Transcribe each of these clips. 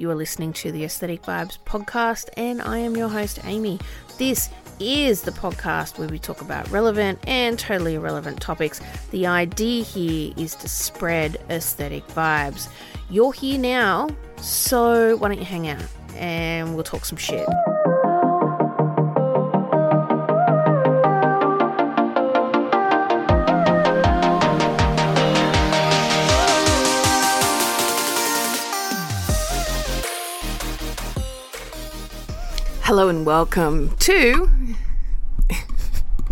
You are listening to the Aesthetic Vibes podcast, and I am your host, Amy. This is the podcast where we talk about relevant and totally irrelevant topics. The idea here is to spread aesthetic vibes. You're here now, so why don't you hang out and we'll talk some shit. And welcome to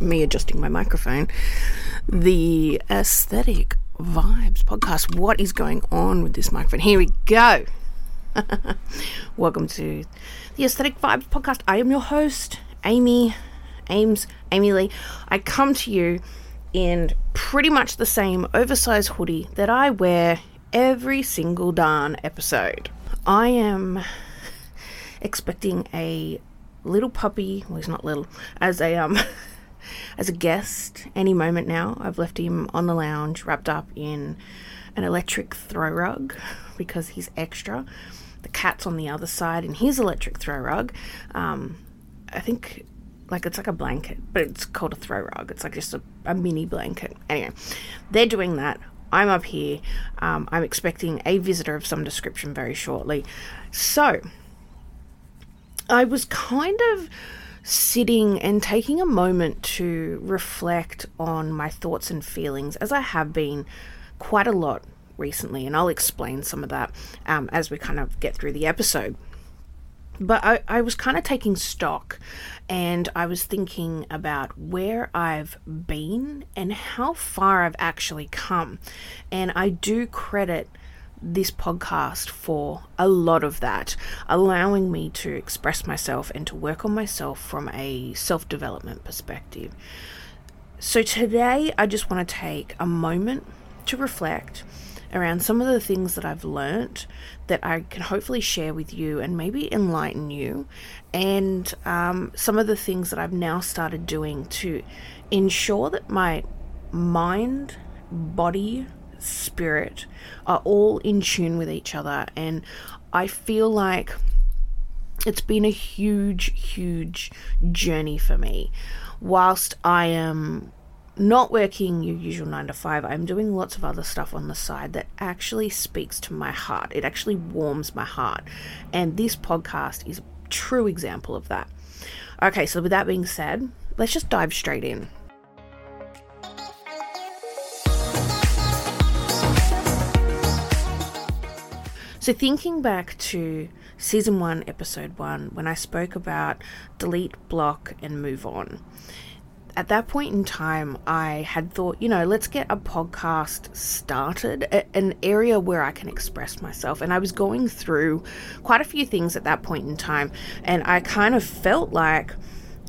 me adjusting my microphone. The Aesthetic Vibes podcast. What is going on with this microphone? Here we go. welcome to the Aesthetic Vibes podcast. I am your host, Amy Ames, Amy Lee. I come to you in pretty much the same oversized hoodie that I wear every single darn episode. I am expecting a little puppy. Well, he's not little. As a um, as a guest, any moment now. I've left him on the lounge, wrapped up in an electric throw rug because he's extra. The cat's on the other side in his electric throw rug. Um, I think like it's like a blanket, but it's called a throw rug. It's like just a, a mini blanket. Anyway, they're doing that. I'm up here. Um, I'm expecting a visitor of some description very shortly. So, I was kind of sitting and taking a moment to reflect on my thoughts and feelings, as I have been quite a lot recently, and I'll explain some of that um, as we kind of get through the episode. But I, I was kind of taking stock and I was thinking about where I've been and how far I've actually come. And I do credit this podcast for a lot of that, allowing me to express myself and to work on myself from a self development perspective. So, today I just want to take a moment to reflect around some of the things that I've learnt that I can hopefully share with you and maybe enlighten you, and um, some of the things that I've now started doing to ensure that my mind, body, spirit are all in tune with each other. And I feel like it's been a huge, huge journey for me. Whilst I am not working your usual nine to five, I'm doing lots of other stuff on the side that actually speaks to my heart. It actually warms my heart. And this podcast is a true example of that. Okay, so with that being said, let's just dive straight in. So, thinking back to season one, episode one, when I spoke about delete, block, and move on, at that point in time, I had thought, you know, let's get a podcast started, an area where I can express myself. And I was going through quite a few things at that point in time, and I kind of felt like.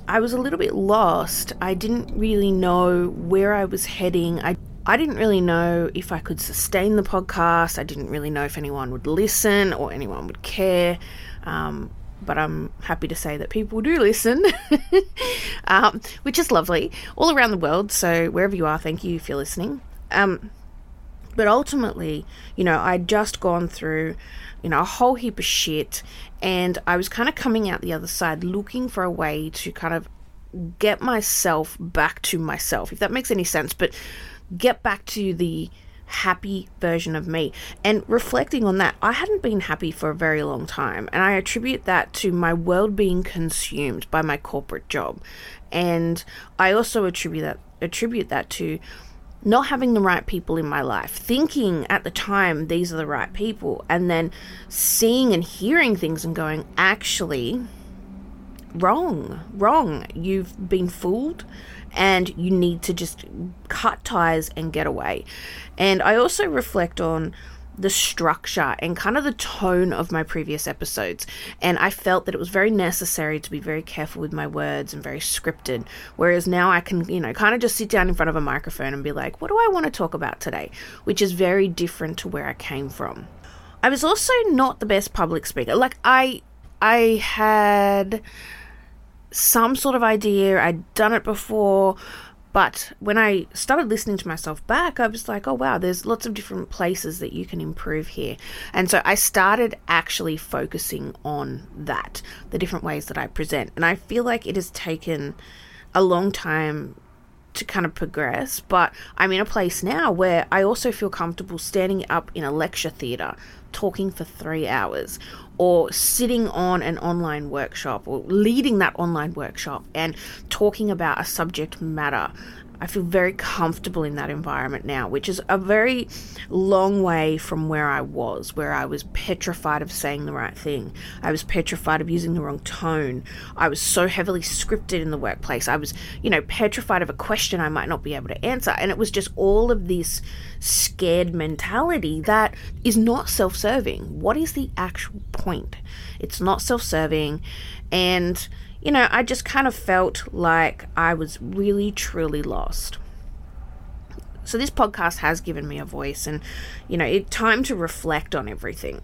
I was a little bit lost. I didn't really know where I was heading. I I didn't really know if I could sustain the podcast. I didn't really know if anyone would listen or anyone would care. Um, but I'm happy to say that people do listen, um, which is lovely all around the world. So, wherever you are, thank you for listening. Um, but ultimately, you know, I'd just gone through, you know, a whole heap of shit, and I was kind of coming out the other side looking for a way to kind of get myself back to myself, if that makes any sense. But get back to the happy version of me. And reflecting on that, I hadn't been happy for a very long time. And I attribute that to my world being consumed by my corporate job. And I also attribute that attribute that to not having the right people in my life, thinking at the time these are the right people, and then seeing and hearing things and going, actually, wrong, wrong. You've been fooled and you need to just cut ties and get away. And I also reflect on the structure and kind of the tone of my previous episodes. And I felt that it was very necessary to be very careful with my words and very scripted. Whereas now I can, you know, kind of just sit down in front of a microphone and be like, what do I want to talk about today? Which is very different to where I came from. I was also not the best public speaker. Like I I had some sort of idea. I'd done it before, But when I started listening to myself back, I was like, oh wow, there's lots of different places that you can improve here. And so I started actually focusing on that, the different ways that I present. And I feel like it has taken a long time to kind of progress, but I'm in a place now where I also feel comfortable standing up in a lecture theatre talking for three hours or sitting on an online workshop or leading that online workshop and talking about a subject matter I feel very comfortable in that environment now, which is a very long way from where I was, where I was petrified of saying the right thing. I was petrified of using the wrong tone. I was so heavily scripted in the workplace. I was, you know, petrified of a question I might not be able to answer. And it was just all of this scared mentality that is not self serving. What is the actual point? It's not self serving. And you know, I just kind of felt like I was really, truly lost. So this podcast has given me a voice and, you know, it time to reflect on everything.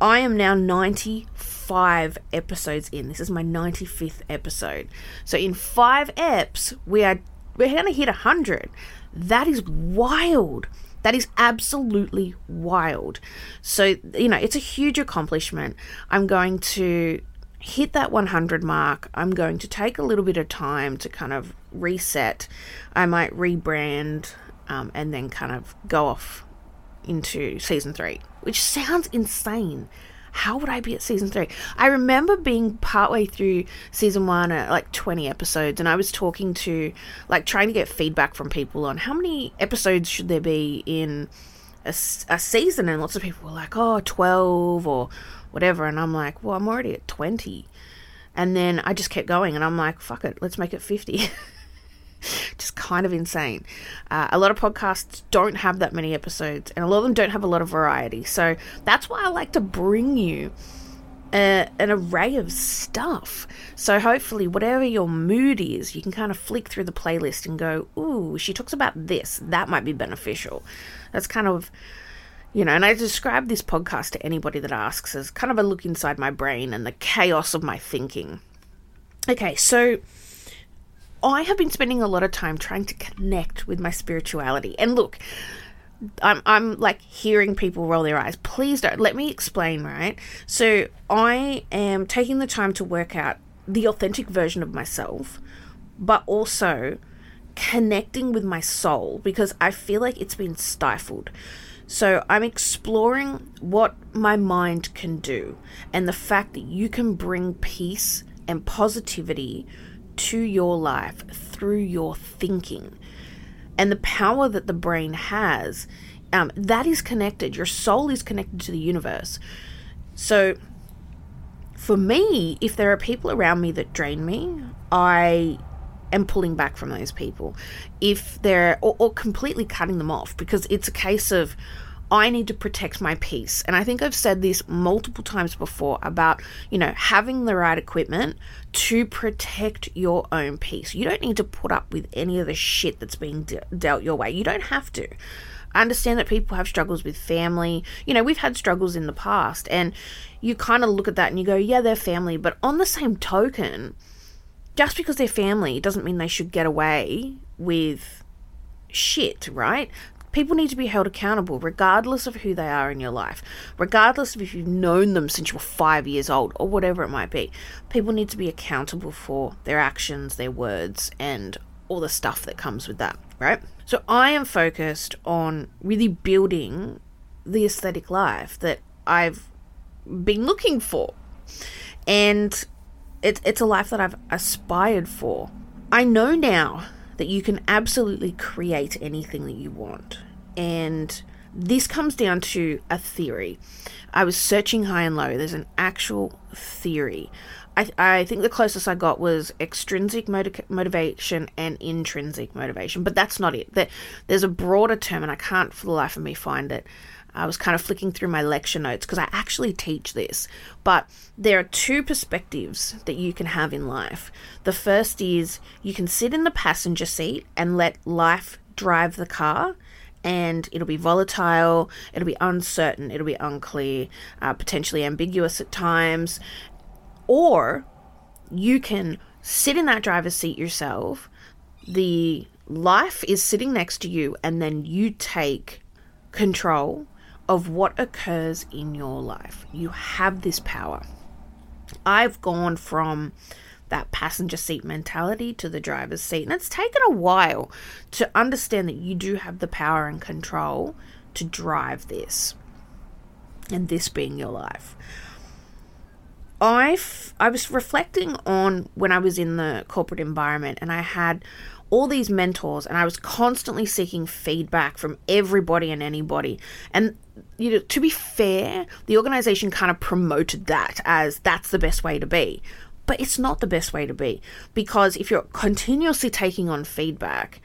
I am now 95 episodes in. This is my 95th episode. So in 5 eps, we are we're going to hit 100. That is wild. That is absolutely wild. So, you know, it's a huge accomplishment. I'm going to hit that 100 mark, I'm going to take a little bit of time to kind of reset. I might rebrand um, and then kind of go off into season three, which sounds insane. How would I be at season three? I remember being partway through season one at like 20 episodes, and I was talking to, like, trying to get feedback from people on how many episodes should there be in a, a season, and lots of people were like, oh, 12 or whatever. And I'm like, well, I'm already at 20. And then I just kept going and I'm like, fuck it, let's make it 50. just kind of insane. Uh, a lot of podcasts don't have that many episodes and a lot of them don't have a lot of variety. So that's why I like to bring you an array of stuff. So hopefully, whatever your mood is, you can kind of flick through the playlist and go, ooh, she talks about this. That might be beneficial. That's kind of you know, and I describe this podcast to anybody that asks as kind of a look inside my brain and the chaos of my thinking. Okay, so I have been spending a lot of time trying to connect with my spirituality. And look, I'm I'm like hearing people roll their eyes. Please don't let me explain, right? So I am taking the time to work out the authentic version of myself, but also connecting with my soul because I feel like it's been stifled. So I'm exploring what my mind can do and the fact that you can bring peace and positivity to your life through your thinking and the power that the brain has. Um, that is connected. Your soul is connected to the universe. So, for me, if there are people around me that drain me, I am pulling back from those people. If they're, or, or completely cutting them off, because it's a case of, I need to protect my peace. And I think I've said this multiple times before about, you know, having the right equipment to protect your own peace. You don't need to put up with any of the shit that's being de- dealt your way. You don't have to. I understand that people have struggles with family. You know, we've had struggles in the past, and you kind of look at that and you go, yeah, they're family. But on the same token, just because they're family doesn't mean they should get away with shit, right? people need to be held accountable regardless of who they are in your life, regardless of if you've known them since you were five years old or whatever it might be. People need to be accountable for their actions, their words, and all the stuff that comes with that, right? So I am focused on really building the aesthetic life that I've been looking for. And it, it's a life that I've aspired for. I know now that you can absolutely create anything that you want. And this comes down to a theory. I was searching high and low. There's an actual theory. I, I think the closest I got was extrinsic motiv- motivation and intrinsic motivation, but that's not it. there's a broader term, and I can't for the life of me find it. I was kind of flicking through my lecture notes because I actually teach this. But there are two perspectives that you can have in life. The first is you can sit in the passenger seat and let life drive the car. And it'll be volatile, it'll be uncertain, it'll be unclear, uh, potentially ambiguous at times. Or you can sit in that driver's seat yourself. The life is sitting next to you, and then you take control of what occurs in your life. You have this power. I've gone from that passenger seat mentality to the driver's seat, and it's taken a while to understand that you do have the power and control to drive this, and this being your life. I, f- I was reflecting on when I was in the corporate environment and I had all these mentors and I was constantly seeking feedback from everybody and anybody. And you know, to be fair, the organization kind of promoted that as that's the best way to be. But it's not the best way to be because if you're continuously taking on feedback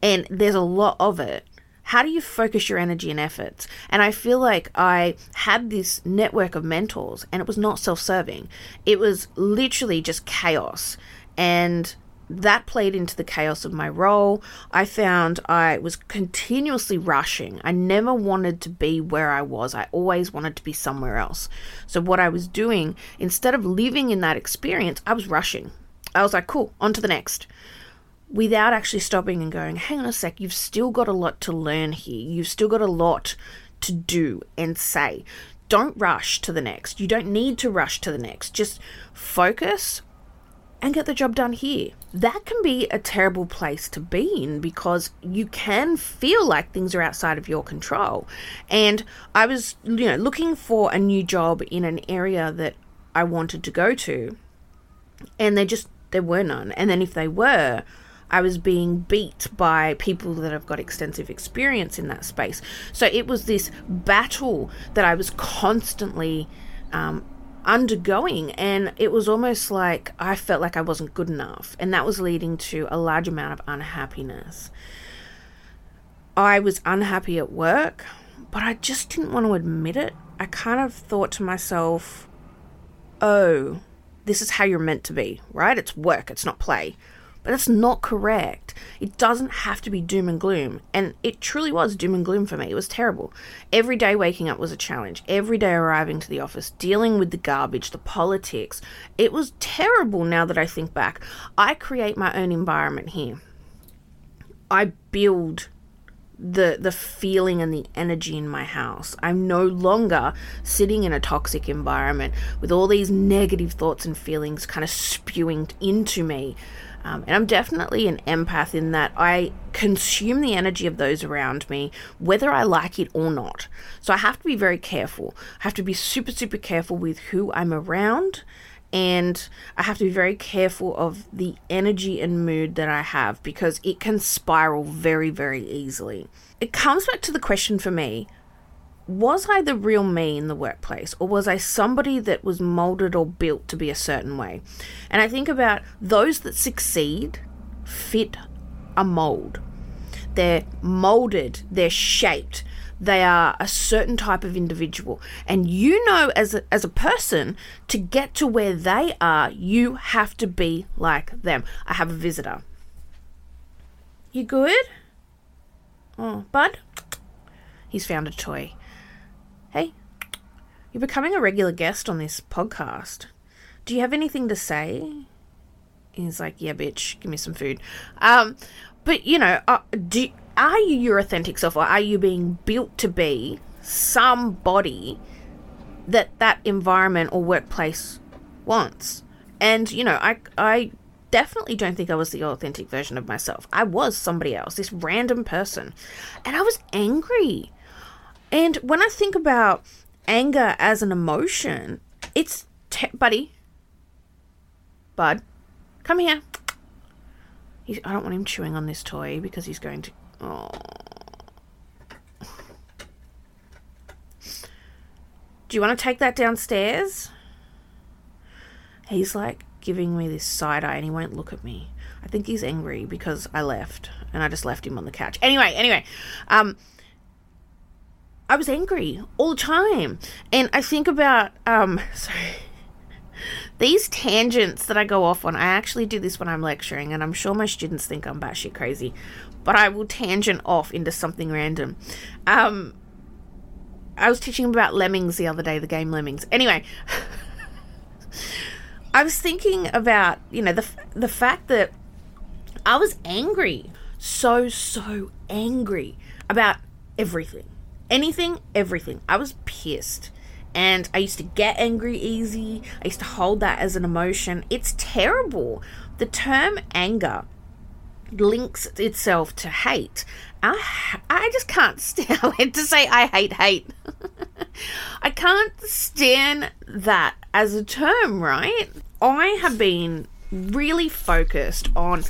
and there's a lot of it, how do you focus your energy and efforts? And I feel like I had this network of mentors and it was not self serving. It was literally just chaos. And that played into the chaos of my role. I found I was continuously rushing. I never wanted to be where I was. I always wanted to be somewhere else. So, what I was doing, instead of living in that experience, I was rushing. I was like, cool, on to the next. Without actually stopping and going, hang on a sec, you've still got a lot to learn here. You've still got a lot to do and say. Don't rush to the next. You don't need to rush to the next. Just focus and get the job done here. That can be a terrible place to be in because you can feel like things are outside of your control. And I was, you know, looking for a new job in an area that I wanted to go to, and there just there were none. And then if they were, I was being beat by people that have got extensive experience in that space. So it was this battle that I was constantly um, undergoing and it was almost like I felt like I wasn't good enough and that was leading to a large amount of unhappiness. I was unhappy at work, but I just didn't want to admit it. I kind of thought to myself, "Oh, this is how you're meant to be, right? It's work, it's not play." But that's not correct. It doesn't have to be doom and gloom. And it truly was doom and gloom for me. It was terrible. Every day waking up was a challenge. Every day arriving to the office, dealing with the garbage, the politics. It was terrible now that I think back. I create my own environment here. I build the the feeling and the energy in my house. I'm no longer sitting in a toxic environment with all these negative thoughts and feelings kind of spewing into me. Um, and I'm definitely an empath in that I consume the energy of those around me, whether I like it or not. So I have to be very careful. I have to be super, super careful with who I'm around. And I have to be very careful of the energy and mood that I have because it can spiral very, very easily. It comes back to the question for me was I the real me in the workplace, or was I somebody that was molded or built to be a certain way? And I think about those that succeed fit a mold. They're molded, they're shaped, they are a certain type of individual. And you know, as a, as a person, to get to where they are, you have to be like them. I have a visitor. You good? Oh, bud? He's found a toy. Hey, you're becoming a regular guest on this podcast. Do you have anything to say? He's like, yeah, bitch, give me some food. Um, but you know, uh, do are you your authentic self, or are you being built to be somebody that that environment or workplace wants? And you know, I I definitely don't think I was the authentic version of myself. I was somebody else, this random person, and I was angry. And when I think about anger as an emotion, it's te- buddy, bud, come here. I don't want him chewing on this toy because he's going to. Do you want to take that downstairs? He's like giving me this side eye and he won't look at me. I think he's angry because I left and I just left him on the couch. Anyway, anyway, um, I was angry all the time. And I think about, um, sorry, these tangents that I go off on. I actually do this when I'm lecturing, and I'm sure my students think I'm batshit crazy, but I will tangent off into something random. Um, I was teaching about Lemmings the other day, the game Lemmings. Anyway, I was thinking about, you know, the, the fact that I was angry. So, so angry about everything. Anything, everything. I was pissed. And I used to get angry easy. I used to hold that as an emotion. It's terrible. The term anger links itself to hate. I, I just can't stand I to say I hate hate. I can't stand that as a term, right? I have been really focused on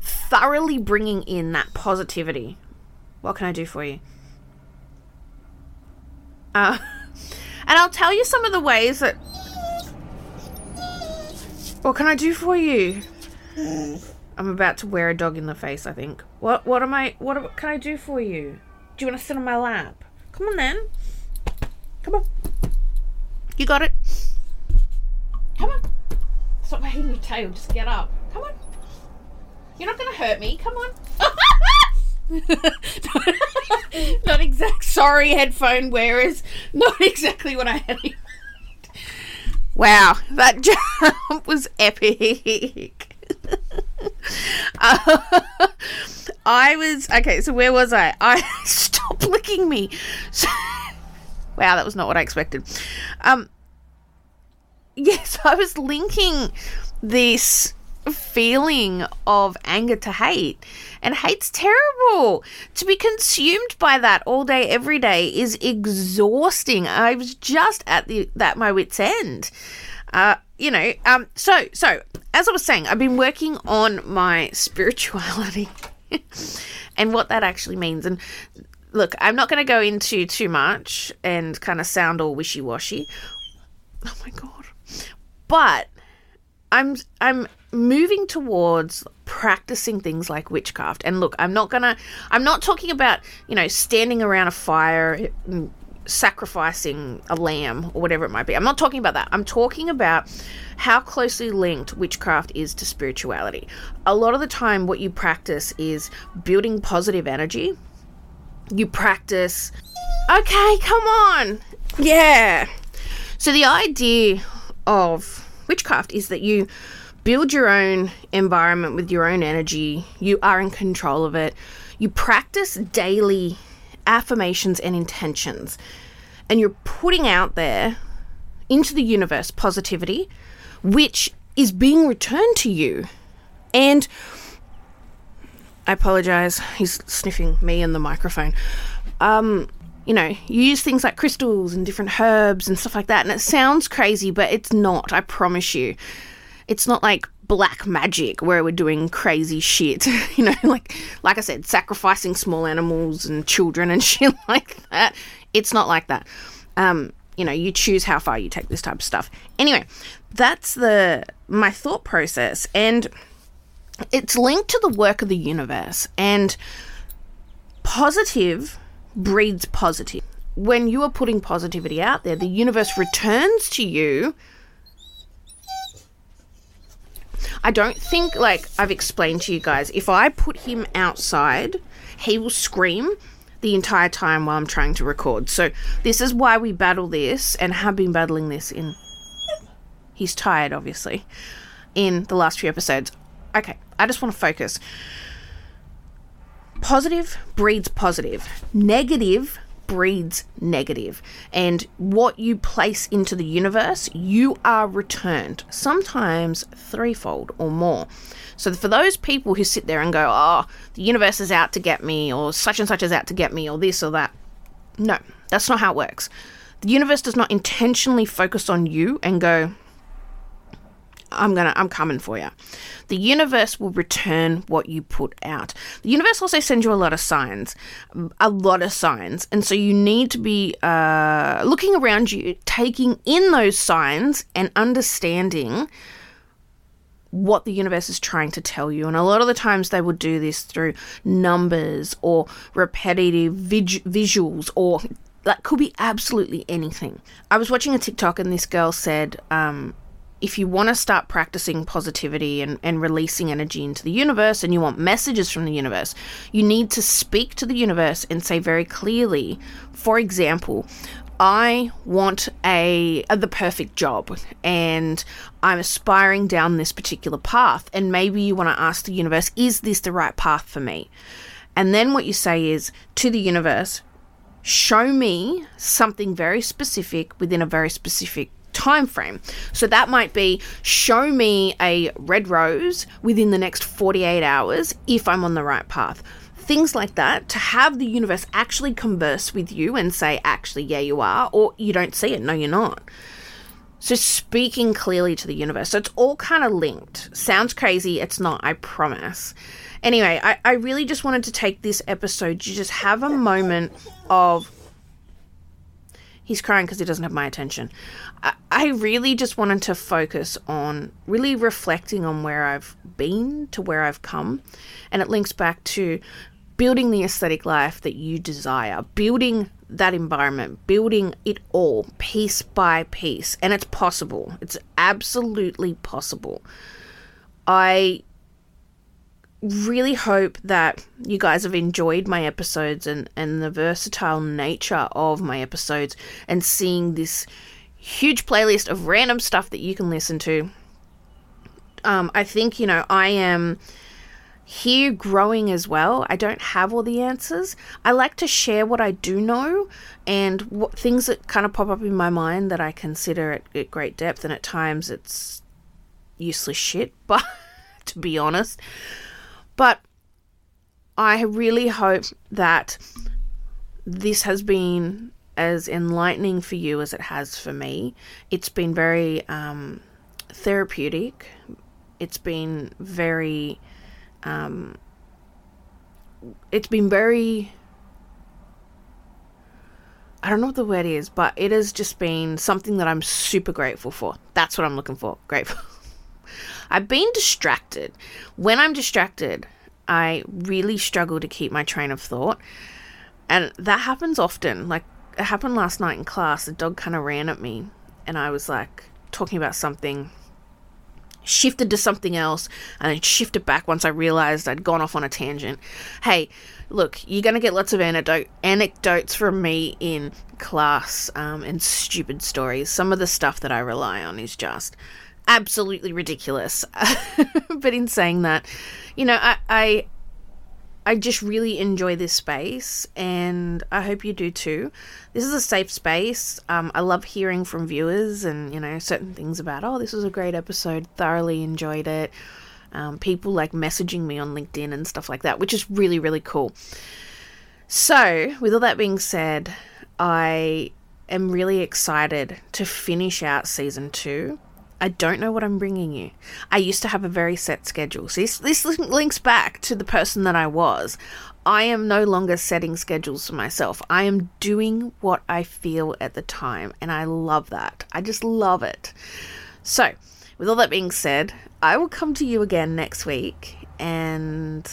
thoroughly bringing in that positivity. What can I do for you? Uh, and I'll tell you some of the ways that. What can I do for you? I'm about to wear a dog in the face. I think. What? What am I? What can I do for you? Do you want to sit on my lap? Come on, then. Come on. You got it. Come on. Stop wagging your tail. Just get up. Come on. You're not going to hurt me. Come on. not exact. Sorry, headphone wearers. Not exactly what I had. In. Wow, that jump was epic. Uh, I was okay. So where was I? I stop licking me. So, wow, that was not what I expected. Um, yes, I was linking this feeling of anger to hate. And hate's terrible. To be consumed by that all day, every day is exhausting. I was just at the that my wits end. Uh, you know, um, so so as I was saying, I've been working on my spirituality and what that actually means. And look, I'm not going to go into too much and kind of sound all wishy washy. Oh my god! But I'm I'm moving towards practicing things like witchcraft. And look, I'm not gonna, I'm not talking about, you know, standing around a fire, sacrificing a lamb or whatever it might be. I'm not talking about that. I'm talking about how closely linked witchcraft is to spirituality. A lot of the time, what you practice is building positive energy. You practice, okay, come on. Yeah. So the idea of witchcraft is that you build your own environment with your own energy. You are in control of it. You practice daily affirmations and intentions. And you're putting out there into the universe positivity, which is being returned to you. And I apologize, he's sniffing me and the microphone. Um, you know, you use things like crystals and different herbs and stuff like that, and it sounds crazy, but it's not, I promise you it's not like black magic where we're doing crazy shit. You know like like i said sacrificing small animals and children and shit like that. It's not like that. Um you know you choose how far you take this type of stuff. Anyway that's the my thought process. And it's linked to the work of the universe. And positive breeds positive. When you are putting positivity out there the universe returns to you I don't think, like I've explained to you guys, if I put him outside, he will scream the entire time while I'm trying to record. So, this is why we battle this and have been battling this in. He's tired, obviously, in the last few episodes. Okay, I just want to focus. Positive breeds positive. Negative breeds negative. And what you place into the universe, you are returned, sometimes threefold or more. So, for those people who sit there and go, oh, the universe is out to get me, or such and such is out to get me, or this or that, no, that's not how it works. The universe does not intentionally focus on you and go, I'm gonna I'm coming for you. The universe will return what you put out. The universe also sends you a lot of signs, a lot of signs, and so you need to be uh, looking around you, taking in those signs, and understanding what the universe is trying to tell you. And a lot of the times they will do this through numbers or repetitive vid- visuals or that could be absolutely anything. I was watching a TikTok and this girl said, um, if you want to start practicing positivity and, and releasing energy into the universe and you want messages from the universe, you need to speak to the universe and say very clearly, for example, I want a, a, the perfect job and I'm aspiring down this particular path and maybe you want to ask the universe is this the right path for me? And then what you say is to the universe show me something very specific within a very specific time frame. So that might be show me a red rose within the next 48 hours if I'm on the right path things like that to have the universe actually converse with you and say, actually, yeah, you are, or you don't see it, no, you're not. So, speaking clearly to the universe. So, it's all kind of linked. Sounds crazy, it's not, I promise. Anyway, I, I really just wanted to take this episode to just have a moment of. He's crying because he doesn't have my attention. I, I really just wanted to focus on really reflecting on where I've been to where I've come. And it links back to building the aesthetic life that you desire, building that environment, building it all piece by piece. And it's possible. It's absolutely possible. I really hope that you guys have enjoyed my episodes and, and the versatile nature of my episodes and seeing this huge playlist of random stuff that you can listen to. Um, I think, you know, I am here growing as well. I don't have all the answers. I like to share what I do know and what things that kind of pop up in my mind that I consider at, at great depth, and at times it's useless shit, but to be honest. But I really hope that this has been as enlightening for you as it has for me. It's been very um, therapeutic. It's been very um, it's been very I don't know what the word is, but it has just been something that I'm super grateful for. That's what I'm looking for. Grateful. I've been distracted. When I'm distracted, I really struggle to keep my train of thought. And that happens often. Like, it happened last night in class. The dog kind of ran at me, and I was like talking about something shifted to something else and then shifted back once I realized I'd gone off on a tangent. Hey, look, you're going to get lots of anecdote- anecdotes from me in class um, and stupid stories. Some of the stuff that I rely on is just absolutely ridiculous. but in saying that, you know, I, I I just really enjoy this space, and I hope you do too. This is a safe space. Um, I love hearing from viewers and you know certain things about. Oh, this was a great episode. Thoroughly enjoyed it. Um, people like messaging me on LinkedIn and stuff like that, which is really really cool. So, with all that being said, I am really excited to finish out season two. I don't know what I'm bringing you. I used to have a very set schedule. So this, this links back to the person that I was. I am no longer setting schedules for myself. I am doing what I feel at the time, and I love that. I just love it. So, with all that being said, I will come to you again next week and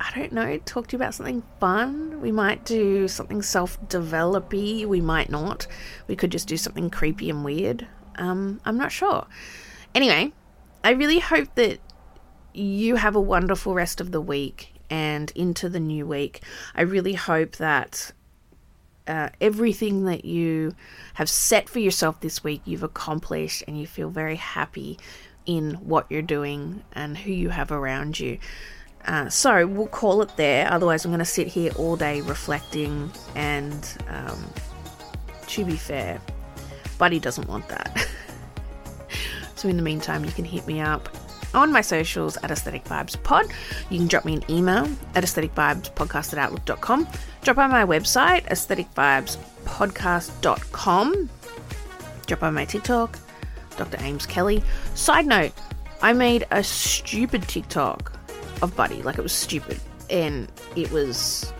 I don't know, talk to you about something fun. We might do something self developy, we might not. We could just do something creepy and weird. Um, I'm not sure. Anyway, I really hope that you have a wonderful rest of the week and into the new week. I really hope that uh, everything that you have set for yourself this week you've accomplished and you feel very happy in what you're doing and who you have around you. Uh, so we'll call it there. Otherwise, I'm going to sit here all day reflecting. And um, to be fair, Buddy doesn't want that. so in the meantime, you can hit me up on my socials at Aesthetic Vibes Pod. You can drop me an email at aestheticvibespodcast at outlook.com. Drop by my website, aestheticvibespodcast.com. Drop by my TikTok, Dr. Ames Kelly. Side note, I made a stupid TikTok of Buddy. Like, it was stupid. And it was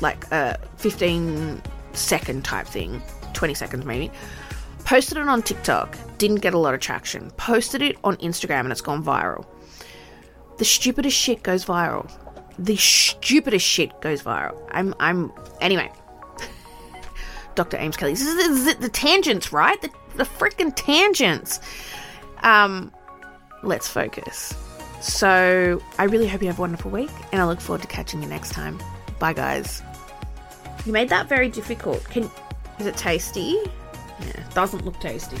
like a 15 second type thing, 20 seconds maybe. Posted it on TikTok, didn't get a lot of traction. Posted it on Instagram and it's gone viral. The stupidest shit goes viral. The stupidest shit goes viral. I'm, I'm, anyway. Dr. Ames Kelly. This is the, the tangents, right? The, the freaking tangents. Um, let's focus. So, I really hope you have a wonderful week, and I look forward to catching you next time. Bye, guys. You made that very difficult. Can Is it tasty? Yeah, doesn't look tasty.